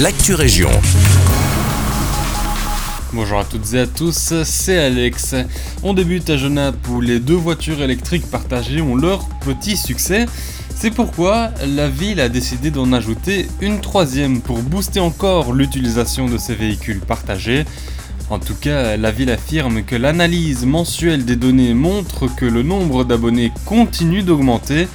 l'actu région. Bonjour à toutes et à tous, c'est Alex. On débute à Genappe où les deux voitures électriques partagées ont leur petit succès. C'est pourquoi la ville a décidé d'en ajouter une troisième pour booster encore l'utilisation de ces véhicules partagés. En tout cas, la ville affirme que l'analyse mensuelle des données montre que le nombre d'abonnés continue d'augmenter.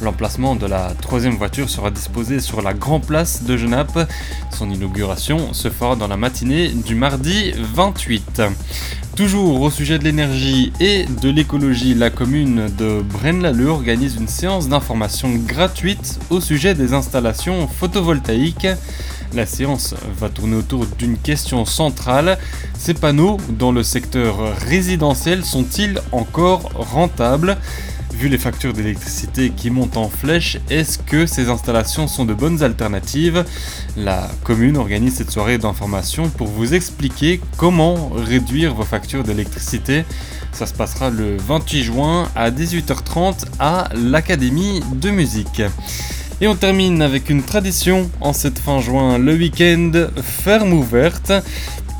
L'emplacement de la troisième voiture sera disposé sur la Grand Place de Genappe. Son inauguration se fera dans la matinée du mardi 28. Toujours au sujet de l'énergie et de l'écologie, la commune de Braine-l'Alleud organise une séance d'information gratuite au sujet des installations photovoltaïques. La séance va tourner autour d'une question centrale. Ces panneaux dans le secteur résidentiel sont-ils encore rentables? Vu les factures d'électricité qui montent en flèche, est-ce que ces installations sont de bonnes alternatives? La commune organise cette soirée d'information pour vous expliquer comment réduire vos factures d'électricité. Ça se passera le 28 juin à 18h30 à l'Académie de musique. Et on termine avec une tradition en cette fin juin, le week-end ferme ouverte.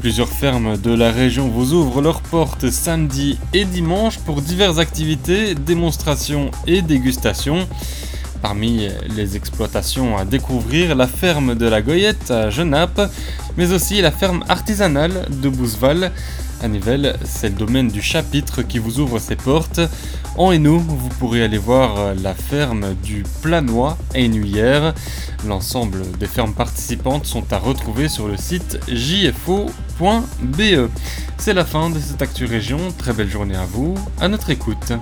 Plusieurs fermes de la région vous ouvrent leurs portes samedi et dimanche pour diverses activités, démonstrations et dégustations. Parmi les exploitations à découvrir, la ferme de la Goyette à Genappe, mais aussi la ferme artisanale de Bouzeval. À Nivelles, c'est le domaine du chapitre qui vous ouvre ses portes. En Hainaut, vous pourrez aller voir la ferme du Planois Hainuyère. L'ensemble des fermes participantes sont à retrouver sur le site jfo.be. C'est la fin de cette Actu Région. Très belle journée à vous, à notre écoute.